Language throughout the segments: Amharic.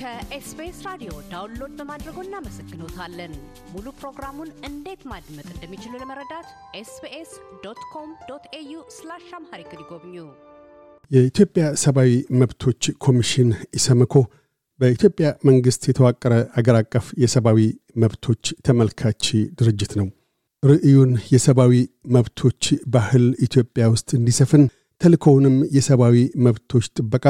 ከኤስቢኤስ ራዲዮ download በማድረጎ እናመሰግኖታለን። ሙሉ ፕሮግራሙን እንዴት ማድመጥ እንደሚችሉ ለመረዳት ኤስቢኤስ dot com dot au slash Amharic ይጎብኙ። የኢትዮጵያ ሰብአዊ መብቶች ኮሚሽን ኢሰመኮ በኢትዮጵያ መንግሥት የተዋቀረ አገር አቀፍ የሰብአዊ መብቶች ተመልካች ድርጅት ነው። ራዕዩን የሰብአዊ መብቶች ባህል ኢትዮጵያ ውስጥ እንዲሰፍን ተልእኮውንም የሰብአዊ መብቶች ጥበቃ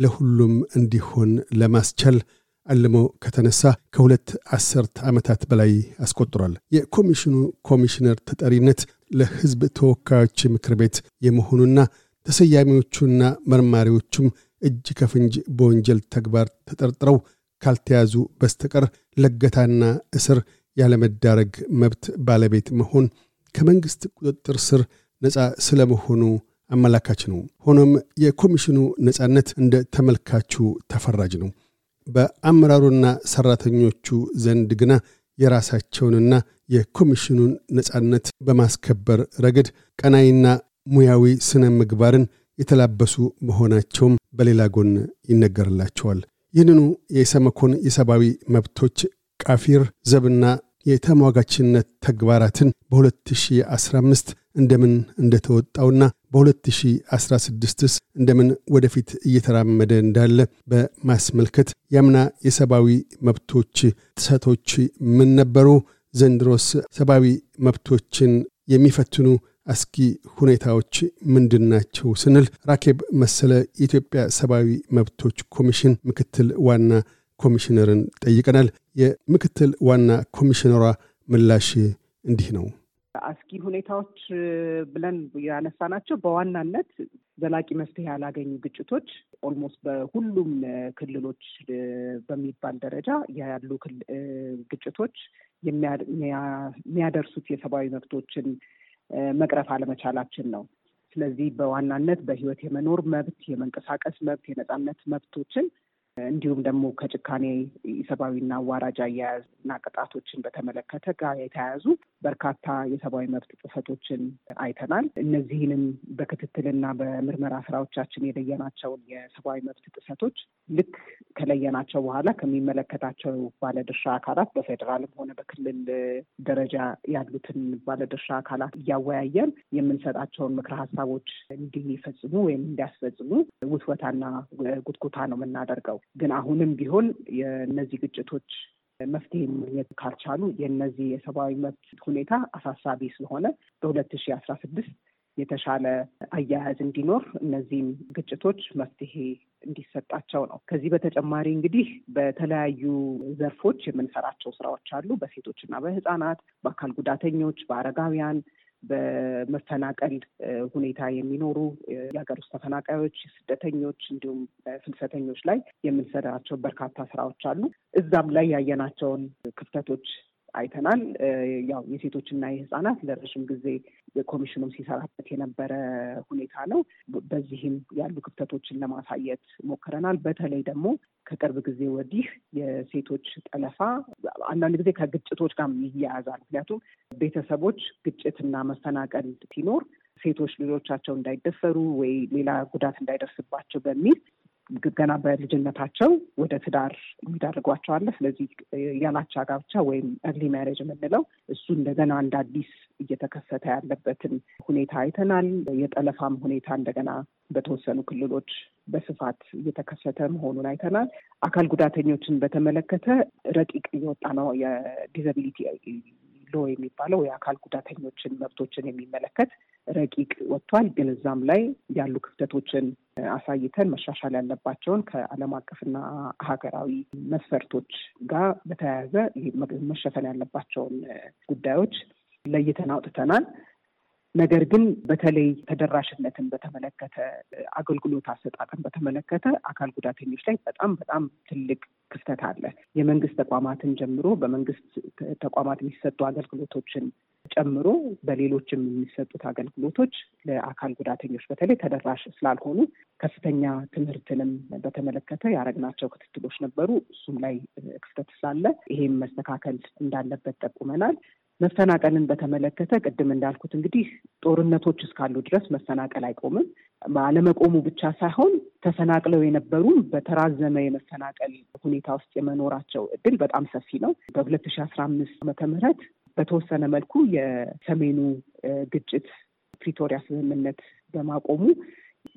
ለሁሉም እንዲሆን ለማስቻል አልሞ ከተነሳ ከሁለት አስርት ዓመታት በላይ አስቆጥሯል። የኮሚሽኑ ኮሚሽነር ተጠሪነት ለሕዝብ ተወካዮች ምክር ቤት የመሆኑና ተሰያሚዎቹና መርማሪዎቹም እጅ ከፍንጅ በወንጀል ተግባር ተጠርጥረው ካልተያዙ በስተቀር ለገታና እስር ያለመዳረግ መብት ባለቤት መሆን ከመንግሥት ቁጥጥር ስር ነፃ ስለመሆኑ አመላካች ነው። ሆኖም የኮሚሽኑ ነፃነት እንደ ተመልካቹ ተፈራጅ ነው። በአመራሩና ሰራተኞቹ ዘንድ ግና የራሳቸውንና የኮሚሽኑን ነፃነት በማስከበር ረገድ ቀናይና ሙያዊ ስነ ምግባርን የተላበሱ መሆናቸውም በሌላ ጎን ይነገርላቸዋል። ይህንኑ የሰመኮን የሰብአዊ መብቶች ቃፊር ዘብና የተሟጋችነት ተግባራትን በ2015 እንደምን እንደተወጣውና በ2016ስ እንደምን ወደፊት እየተራመደ እንዳለ በማስመልከት ያምና የሰብአዊ መብቶች ጥሰቶች ምን ነበሩ? ዘንድሮስ ሰብአዊ መብቶችን የሚፈትኑ አስጊ ሁኔታዎች ምንድን ናቸው? ስንል ራኬብ መሰለ የኢትዮጵያ ሰብአዊ መብቶች ኮሚሽን ምክትል ዋና ኮሚሽነርን ጠይቀናል። የምክትል ዋና ኮሚሽነሯ ምላሽ እንዲህ ነው። አስጊ ሁኔታዎች ብለን ያነሳናቸው በዋናነት ዘላቂ መፍትሄ ያላገኙ ግጭቶች almost በሁሉም ክልሎች በሚባል ደረጃ ያሉ ግጭቶች የሚያደርሱት የሰብአዊ መብቶችን መቅረፍ አለመቻላችን ነው። ስለዚህ በዋናነት በሕይወት የመኖር መብት፣ የመንቀሳቀስ መብት፣ የነጻነት መብቶችን እንዲሁም ደግሞ ከጭካኔ ኢሰብአዊና አዋራጅ አያያዝ እና ቅጣቶችን በተመለከተ ጋር የተያያዙ በርካታ የሰብአዊ መብት ጥሰቶችን አይተናል። እነዚህንም በክትትልና በምርመራ ስራዎቻችን የለየናቸውን የሰብአዊ መብት ጥሰቶች ልክ ከለየናቸው በኋላ ከሚመለከታቸው ባለድርሻ አካላት በፌዴራልም ሆነ በክልል ደረጃ ያሉትን ባለድርሻ አካላት እያወያየን የምንሰጣቸውን ምክረ ሀሳቦች እንዲፈጽሙ ወይም እንዲያስፈጽሙ ውትወታና ጉትጉታ ነው የምናደርገው። ግን አሁንም ቢሆን የእነዚህ ግጭቶች መፍትሄ ማግኘት ካልቻሉ የእነዚህ የሰብአዊ መብት ሁኔታ አሳሳቢ ስለሆነ በሁለት ሺህ አስራ ስድስት የተሻለ አያያዝ እንዲኖር እነዚህም ግጭቶች መፍትሄ እንዲሰጣቸው ነው። ከዚህ በተጨማሪ እንግዲህ በተለያዩ ዘርፎች የምንሰራቸው ስራዎች አሉ። በሴቶችና በህፃናት፣ በአካል ጉዳተኞች፣ በአረጋውያን በመፈናቀል ሁኔታ የሚኖሩ የሀገር ውስጥ ተፈናቃዮች፣ ስደተኞች እንዲሁም ፍልሰተኞች ላይ የምንሰራቸው በርካታ ስራዎች አሉ። እዛም ላይ ያየናቸውን ክፍተቶች አይተናል። ያው የሴቶችና የህፃናት ለረዥም ጊዜ ኮሚሽኑም ሲሰራበት የነበረ ሁኔታ ነው። በዚህም ያሉ ክፍተቶችን ለማሳየት ሞክረናል። በተለይ ደግሞ ከቅርብ ጊዜ ወዲህ የሴቶች ጠለፋ አንዳንድ ጊዜ ከግጭቶች ጋር ይያያዛል። ምክንያቱም ቤተሰቦች ግጭትና መፈናቀል ሲኖር ሴቶች ልጆቻቸው እንዳይደፈሩ ወይ ሌላ ጉዳት እንዳይደርስባቸው በሚል ገና በልጅነታቸው ወደ ትዳር የሚዳርጓቸው ስለዚህ ያላቻ ጋብቻ ወይም እርሊ ሜሬጅ የምንለው እሱ እንደገና እንደ አዲስ እየተከሰተ ያለበትን ሁኔታ አይተናል። የጠለፋም ሁኔታ እንደገና በተወሰኑ ክልሎች በስፋት እየተከሰተ መሆኑን አይተናል። አካል ጉዳተኞችን በተመለከተ ረቂቅ እየወጣ ነው። የዲዛቢሊቲ ሎ የሚባለው የአካል ጉዳተኞችን መብቶችን የሚመለከት ረቂቅ ወጥቷል። ግን እዛም ላይ ያሉ ክፍተቶችን አሳይተን መሻሻል ያለባቸውን ከዓለም አቀፍና ሀገራዊ መስፈርቶች ጋር በተያያዘ መሸፈን ያለባቸውን ጉዳዮች ለይተን አውጥተናል። ነገር ግን በተለይ ተደራሽነትን በተመለከተ አገልግሎት አሰጣጥን በተመለከተ አካል ጉዳተኞች ላይ በጣም በጣም ትልቅ ክፍተት አለ። የመንግስት ተቋማትን ጀምሮ በመንግስት ተቋማት የሚሰጡ አገልግሎቶችን ጨምሮ በሌሎችም የሚሰጡት አገልግሎቶች ለአካል ጉዳተኞች በተለይ ተደራሽ ስላልሆኑ ከፍተኛ ትምህርትንም በተመለከተ ያደረግናቸው ክትትሎች ነበሩ። እሱም ላይ ክፍተት ስላለ ይሄም መስተካከል እንዳለበት ጠቁመናል። መፈናቀልን በተመለከተ ቅድም እንዳልኩት እንግዲህ ጦርነቶች እስካሉ ድረስ መፈናቀል አይቆምም። አለመቆሙ ብቻ ሳይሆን ተፈናቅለው የነበሩ በተራዘመ የመፈናቀል ሁኔታ ውስጥ የመኖራቸው እድል በጣም ሰፊ ነው። በሁለት ሺ አስራ አምስት ዓመተ ምህረት በተወሰነ መልኩ የሰሜኑ ግጭት ፕሪቶሪያ ስምምነት በማቆሙ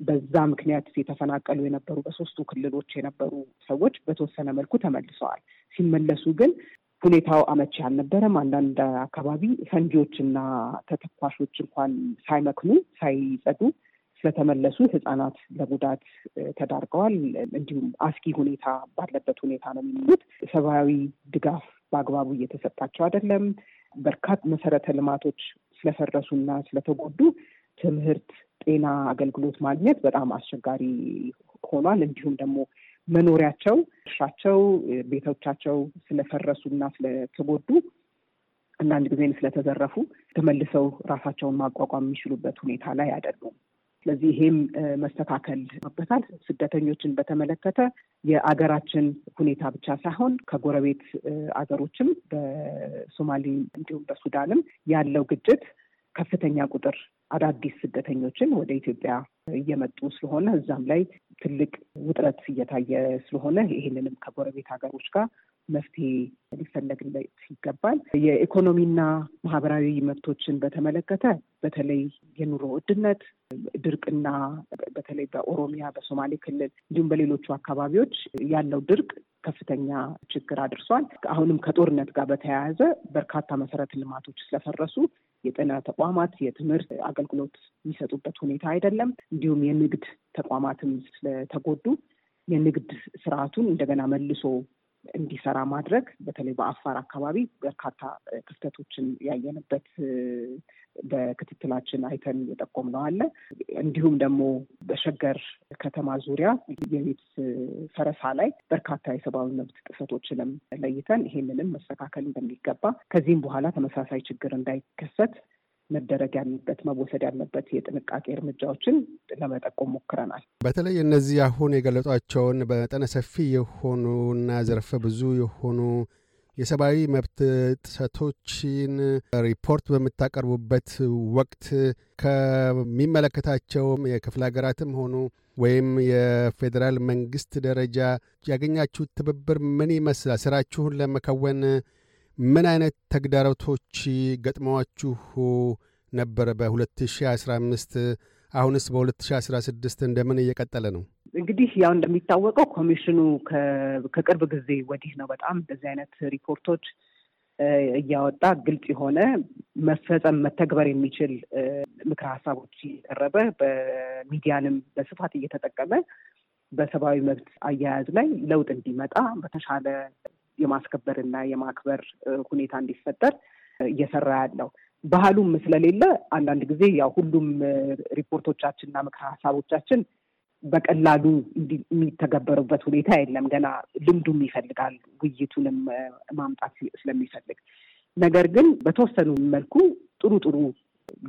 በዛ ምክንያት የተፈናቀሉ የነበሩ በሶስቱ ክልሎች የነበሩ ሰዎች በተወሰነ መልኩ ተመልሰዋል። ሲመለሱ ግን ሁኔታው አመቺ አልነበረም። አንዳንድ አካባቢ ፈንጂዎችና ተተኳሾች እንኳን ሳይመክኑ ሳይጸዱ ስለተመለሱ ህጻናት ለጉዳት ተዳርገዋል። እንዲሁም አስጊ ሁኔታ ባለበት ሁኔታ ነው የሚሉት። ሰብአዊ ድጋፍ በአግባቡ እየተሰጣቸው አይደለም። በርካታ መሰረተ ልማቶች ስለፈረሱና ስለተጎዱ ትምህርት፣ ጤና አገልግሎት ማግኘት በጣም አስቸጋሪ ሆኗል። እንዲሁም ደግሞ መኖሪያቸው፣ እርሻቸው፣ ቤቶቻቸው ስለፈረሱና ስለተጎዱ አንዳንድ ጊዜ ስለተዘረፉ ተመልሰው ራሳቸውን ማቋቋም የሚችሉበት ሁኔታ ላይ አይደሉም። ስለዚህ ይሄም መስተካከል ይኖርበታል። ስደተኞችን በተመለከተ የአገራችን ሁኔታ ብቻ ሳይሆን ከጎረቤት አገሮችም በሶማሌ እንዲሁም በሱዳንም ያለው ግጭት ከፍተኛ ቁጥር አዳዲስ ስደተኞችን ወደ ኢትዮጵያ እየመጡ ስለሆነ እዛም ላይ ትልቅ ውጥረት እየታየ ስለሆነ ይህንንም ከጎረቤት ሀገሮች ጋር መፍትሄ ሊፈለግለት ይገባል። የኢኮኖሚና ማህበራዊ መብቶችን በተመለከተ በተለይ የኑሮ ውድነት፣ ድርቅና በተለይ በኦሮሚያ፣ በሶማሌ ክልል እንዲሁም በሌሎቹ አካባቢዎች ያለው ድርቅ ከፍተኛ ችግር አድርሷል። አሁንም ከጦርነት ጋር በተያያዘ በርካታ መሰረተ ልማቶች ስለፈረሱ የጤና ተቋማት የትምህርት አገልግሎት የሚሰጡበት ሁኔታ አይደለም። እንዲሁም የንግድ ተቋማትም ስለተጎዱ የንግድ ስርዓቱን እንደገና መልሶ እንዲሰራ ማድረግ በተለይ በአፋር አካባቢ በርካታ ክፍተቶችን ያየንበት በክትትላችን አይተን የጠቆምነው አለ። እንዲሁም ደግሞ በሸገር ከተማ ዙሪያ የቤት ፈረሳ ላይ በርካታ የሰብአዊ መብት ጥሰቶችንም ለይተን ይሄንንም መስተካከል እንደሚገባ ከዚህም በኋላ ተመሳሳይ ችግር እንዳይከሰት መደረግ ያለበት መወሰድ ያለበት የጥንቃቄ እርምጃዎችን ለመጠቆም ሞክረናል። በተለይ እነዚህ አሁን የገለጧቸውን በመጠነ ሰፊ የሆኑና ዘርፈ ብዙ የሆኑ የሰብአዊ መብት ጥሰቶችን ሪፖርት በምታቀርቡበት ወቅት ከሚመለከታቸውም የክፍለ ሀገራትም ሆኑ ወይም የፌዴራል መንግስት ደረጃ ያገኛችሁት ትብብር ምን ይመስላል? ስራችሁን ለመከወን ምን አይነት ተግዳሮቶች ገጥመዋችሁ ነበር በ2015? አሁንስ በ2016 እንደምን እየቀጠለ ነው? እንግዲህ ያው እንደሚታወቀው ኮሚሽኑ ከቅርብ ጊዜ ወዲህ ነው በጣም እንደዚህ አይነት ሪፖርቶች እያወጣ ግልጽ የሆነ መፈጸም መተግበር የሚችል ምክረ ሀሳቦች እየቀረበ በሚዲያንም በስፋት እየተጠቀመ በሰብአዊ መብት አያያዝ ላይ ለውጥ እንዲመጣ በተሻለ የማስከበርና የማክበር ሁኔታ እንዲፈጠር እየሰራ ያለው ባህሉም ስለሌለ አንዳንድ ጊዜ ያው ሁሉም ሪፖርቶቻችንና ምክረ ሀሳቦቻችን በቀላሉ የሚተገበሩበት ሁኔታ የለም። ገና ልምዱም ይፈልጋል ውይይቱንም ማምጣት ስለሚፈልግ። ነገር ግን በተወሰኑ መልኩ ጥሩ ጥሩ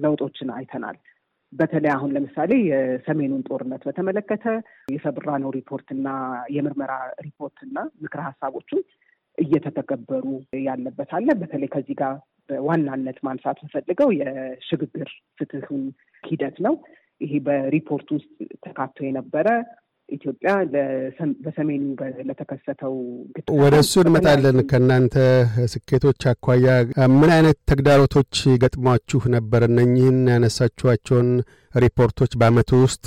ለውጦችን አይተናል። በተለይ አሁን ለምሳሌ የሰሜኑን ጦርነት በተመለከተ የሰብራነው ሪፖርትና የምርመራ ሪፖርትና ምክረ ሀሳቦቹ እየተተገበሩ ያለበት አለ። በተለይ ከዚህ ጋር በዋናነት ማንሳት የምፈልገው የሽግግር ፍትሁን ሂደት ነው። ይሄ በሪፖርት ውስጥ ተካቶ የነበረ ኢትዮጵያ በሰሜኑ ለተከሰተው ወደ እሱ እንመጣለን። ከእናንተ ስኬቶች አኳያ ምን አይነት ተግዳሮቶች ገጥሟችሁ ነበር? እነኚህን ያነሳችኋቸውን ሪፖርቶች በአመቱ ውስጥ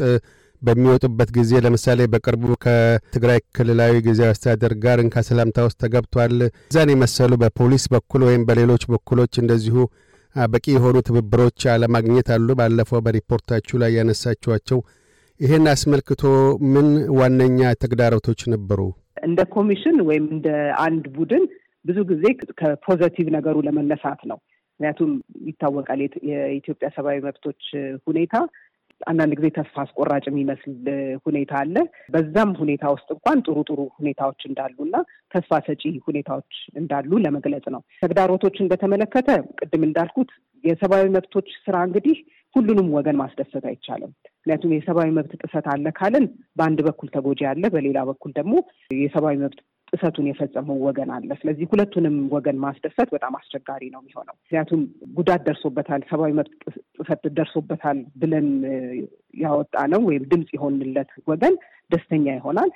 በሚወጡበት ጊዜ ለምሳሌ በቅርቡ ከትግራይ ክልላዊ ጊዜያዊ አስተዳደር ጋር እንካ ሰላምታ ውስጥ ተገብቷል። እዛን የመሰሉ በፖሊስ በኩል ወይም በሌሎች በኩሎች እንደዚሁ በቂ የሆኑ ትብብሮች አለማግኘት አሉ። ባለፈው በሪፖርታችሁ ላይ ያነሳችኋቸው ይህን አስመልክቶ ምን ዋነኛ ተግዳሮቶች ነበሩ? እንደ ኮሚሽን ወይም እንደ አንድ ቡድን ብዙ ጊዜ ከፖዘቲቭ ነገሩ ለመነሳት ነው። ምክንያቱም ይታወቃል የኢትዮጵያ ሰብአዊ መብቶች ሁኔታ አንዳንድ ጊዜ ተስፋ አስቆራጭ የሚመስል ሁኔታ አለ። በዛም ሁኔታ ውስጥ እንኳን ጥሩ ጥሩ ሁኔታዎች እንዳሉና ተስፋ ሰጪ ሁኔታዎች እንዳሉ ለመግለጽ ነው። ተግዳሮቶችን በተመለከተ ቅድም እንዳልኩት የሰብአዊ መብቶች ስራ እንግዲህ ሁሉንም ወገን ማስደሰት አይቻልም። ምክንያቱም የሰብአዊ መብት ጥሰት አለ ካልን በአንድ በኩል ተጎጂ አለ፣ በሌላ በኩል ደግሞ የሰብአዊ መብት ጥሰቱን የፈጸመው ወገን አለ። ስለዚህ ሁለቱንም ወገን ማስደሰት በጣም አስቸጋሪ ነው የሚሆነው። ምክንያቱም ጉዳት ደርሶበታል፣ ሰብአዊ መብት ጥሰት ደርሶበታል ብለን ያወጣ ነው ወይም ድምፅ የሆንለት ወገን ደስተኛ ይሆናል።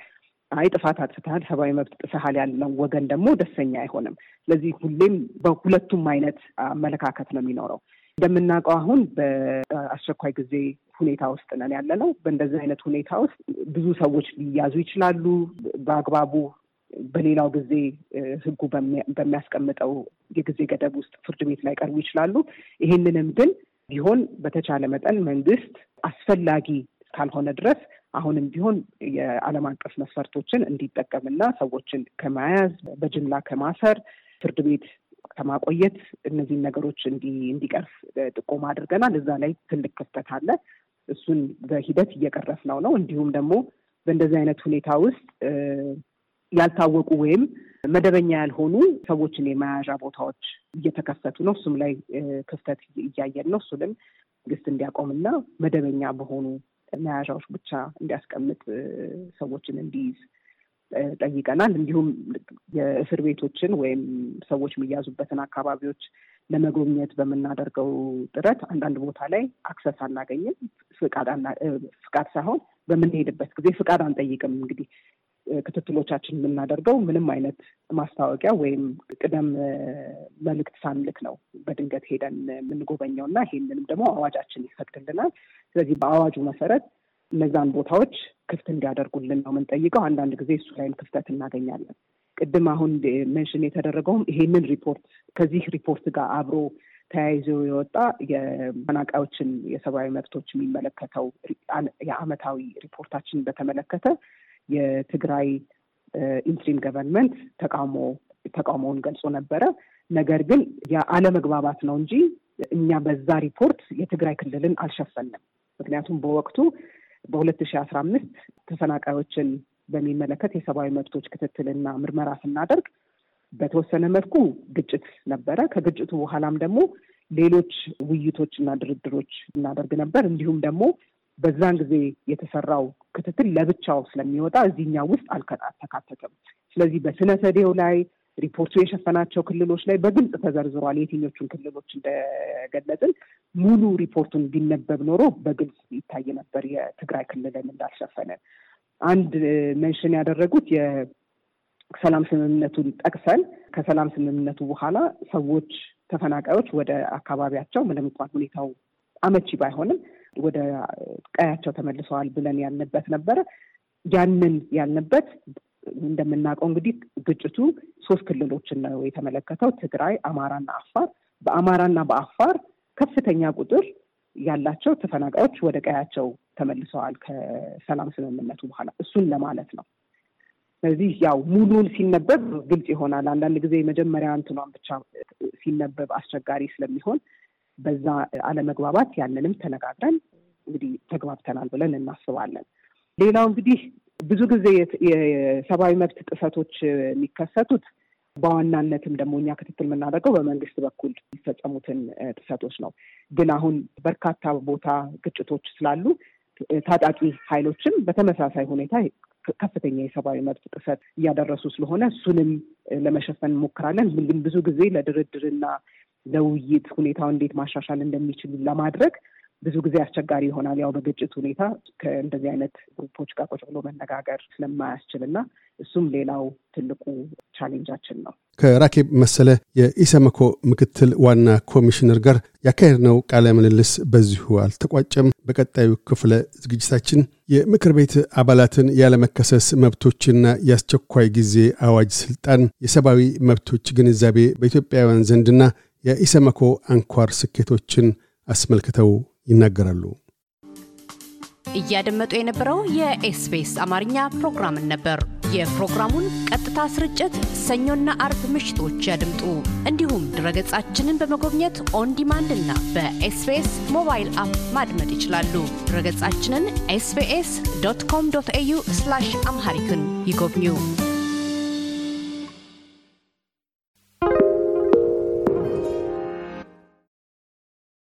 አይ ጥፋት አጥፍተሃል፣ ሰብአዊ መብት ጥሰሃል ያለው ወገን ደግሞ ደስተኛ አይሆንም። ስለዚህ ሁሌም በሁለቱም አይነት አመለካከት ነው የሚኖረው። እንደምናውቀው አሁን በአስቸኳይ ጊዜ ሁኔታ ውስጥ ነን ያለ ነው። በእንደዚህ አይነት ሁኔታ ውስጥ ብዙ ሰዎች ሊያዙ ይችላሉ በአግባቡ በሌላው ጊዜ ሕጉ በሚያስቀምጠው የጊዜ ገደብ ውስጥ ፍርድ ቤት ላይ ቀርቡ ይችላሉ። ይሄንንም ግን ቢሆን በተቻለ መጠን መንግስት አስፈላጊ ካልሆነ ድረስ አሁንም ቢሆን የዓለም አቀፍ መስፈርቶችን እንዲጠቀምና ሰዎችን ከመያዝ በጅምላ ከማሰር ፍርድ ቤት ከማቆየት እነዚህን ነገሮች እንዲቀርፍ ጥቆማ አድርገናል። እዛ ላይ ትልቅ ክፍተት አለ። እሱን በሂደት እየቀረፍነው ነው። እንዲሁም ደግሞ በእንደዚህ አይነት ሁኔታ ውስጥ ያልታወቁ ወይም መደበኛ ያልሆኑ ሰዎችን የመያዣ ቦታዎች እየተከፈቱ ነው። እሱም ላይ ክፍተት እያየን ነው። እሱንም መንግስት እንዲያቆምና መደበኛ በሆኑ መያዣዎች ብቻ እንዲያስቀምጥ ሰዎችን እንዲይዝ ጠይቀናል። እንዲሁም የእስር ቤቶችን ወይም ሰዎች የሚያዙበትን አካባቢዎች ለመጎብኘት በምናደርገው ጥረት አንዳንድ ቦታ ላይ access አናገኝም። ፍቃድ ሳይሆን በምንሄድበት ጊዜ ፍቃድ አንጠይቅም። እንግዲህ ክትትሎቻችን የምናደርገው ምንም አይነት ማስታወቂያ ወይም ቅደም መልእክት ሳንልክ ነው በድንገት ሄደን የምንጎበኘው እና ይሄንንም ደግሞ አዋጃችን ይፈቅድልናል። ስለዚህ በአዋጁ መሰረት እነዛን ቦታዎች ክፍት እንዲያደርጉልን ነው የምንጠይቀው። አንዳንድ ጊዜ እሱ ላይም ክፍተት እናገኛለን። ቅድም አሁን mention የተደረገውም ይሄንን ሪፖርት ከዚህ ሪፖርት ጋር አብሮ ተያይዞ የወጣ የተፈናቃዮችን የሰብአዊ መብቶች የሚመለከተው የአመታዊ ሪፖርታችንን በተመለከተ የትግራይ interim government ተቃውሞ ተቃውሞውን ገልጾ ነበረ። ነገር ግን የአለመግባባት ነው እንጂ እኛ በዛ ሪፖርት የትግራይ ክልልን አልሸፈንም። ምክንያቱም በወቅቱ በሁለት ሺህ አስራ አምስት ተፈናቃዮችን በሚመለከት የሰብአዊ መብቶች ክትትልና ምርመራ ስናደርግ በተወሰነ መልኩ ግጭት ነበረ። ከግጭቱ በኋላም ደግሞ ሌሎች ውይይቶች እና ድርድሮች እናደርግ ነበር። እንዲሁም ደግሞ በዛን ጊዜ የተሰራው ክትትል ለብቻው ስለሚወጣ እዚህኛው ውስጥ አልተካተተም። ስለዚህ በስነ ሰዴው ላይ ሪፖርቱ የሸፈናቸው ክልሎች ላይ በግልጽ ተዘርዝሯል። የትኞቹን ክልሎች እንደገለጽን ሙሉ ሪፖርቱን ቢነበብ ኖሮ በግልጽ ይታይ ነበር የትግራይ ክልልን እንዳልሸፈነ። አንድ mention ያደረጉት የሰላም ስምምነቱን ጠቅሰን ከሰላም ስምምነቱ በኋላ ሰዎች ተፈናቃዮች ወደ አካባቢያቸው ምንም እንኳን ሁኔታው አመቺ ባይሆንም ወደ ቀያቸው ተመልሰዋል ብለን ያልንበት ነበረ። ያንን ያልንበት እንደምናውቀው እንግዲህ ግጭቱ ሶስት ክልሎችን ነው የተመለከተው፣ ትግራይ፣ አማራና አፋር። በአማራና በአፋር ከፍተኛ ቁጥር ያላቸው ተፈናቃዮች ወደ ቀያቸው ተመልሰዋል ከሰላም ስምምነቱ በኋላ እሱን ለማለት ነው። ስለዚህ ያው ሙሉን ሲነበብ ግልጽ ይሆናል። አንዳንድ ጊዜ መጀመሪያ እንትኗን ብቻ ሲነበብ አስቸጋሪ ስለሚሆን በዛ አለመግባባት ያንንም ተነጋግረን እንግዲህ ተግባብተናል ብለን እናስባለን። ሌላው እንግዲህ ብዙ ጊዜ የሰብአዊ መብት ጥሰቶች የሚከሰቱት በዋናነትም ደግሞ እኛ ክትትል የምናደርገው በመንግስት በኩል የሚፈጸሙትን ጥሰቶች ነው። ግን አሁን በርካታ ቦታ ግጭቶች ስላሉ ታጣቂ ኃይሎችም በተመሳሳይ ሁኔታ ከፍተኛ የሰብአዊ መብት ጥሰት እያደረሱ ስለሆነ እሱንም ለመሸፈን እንሞክራለን። ግን ብዙ ጊዜ ለድርድርና ለውይይት ሁኔታው እንዴት ማሻሻል እንደሚችሉ ለማድረግ ብዙ ጊዜ አስቸጋሪ ይሆናል። ያው በግጭት ሁኔታ ከእንደዚህ አይነት group ኦች ጋር ቁጭ ብሎ መነጋገር ስለማያስችል እና እሱም ሌላው ትልቁ challenge ኣችን ነው። ከራኬብ መሰለ የኢሰመኮ ምክትል ዋና ኮሚሽነር ጋር ያካሄድነው ቃለ ምልልስ በዚሁ አልተቋጨም። በቀጣዩ ክፍለ ዝግጅታችን የምክር ቤት አባላትን ያለመከሰስ መብቶችና የአስቸኳይ ጊዜ አዋጅ ስልጣን፣ የሰብአዊ መብቶች ግንዛቤ በኢትዮጵያውያን ዘንድና የኢሰመኮ አንኳር ስኬቶችን አስመልክተው ይናገራሉ። እያደመጡ የነበረው የኤስቢኤስ አማርኛ ፕሮግራምን ነበር። የፕሮግራሙን ቀጥታ ስርጭት ሰኞና አርብ ምሽቶች ያድምጡ። እንዲሁም ድረገጻችንን በመጎብኘት on demand እና በኤስቢኤስ ሞባይል app ማድመጥ ይችላሉ። ድረገጻችንን ኤስቢኤስ ዶት ኮም ዶት ኤዩ አምሃሪክን ይጎብኙ።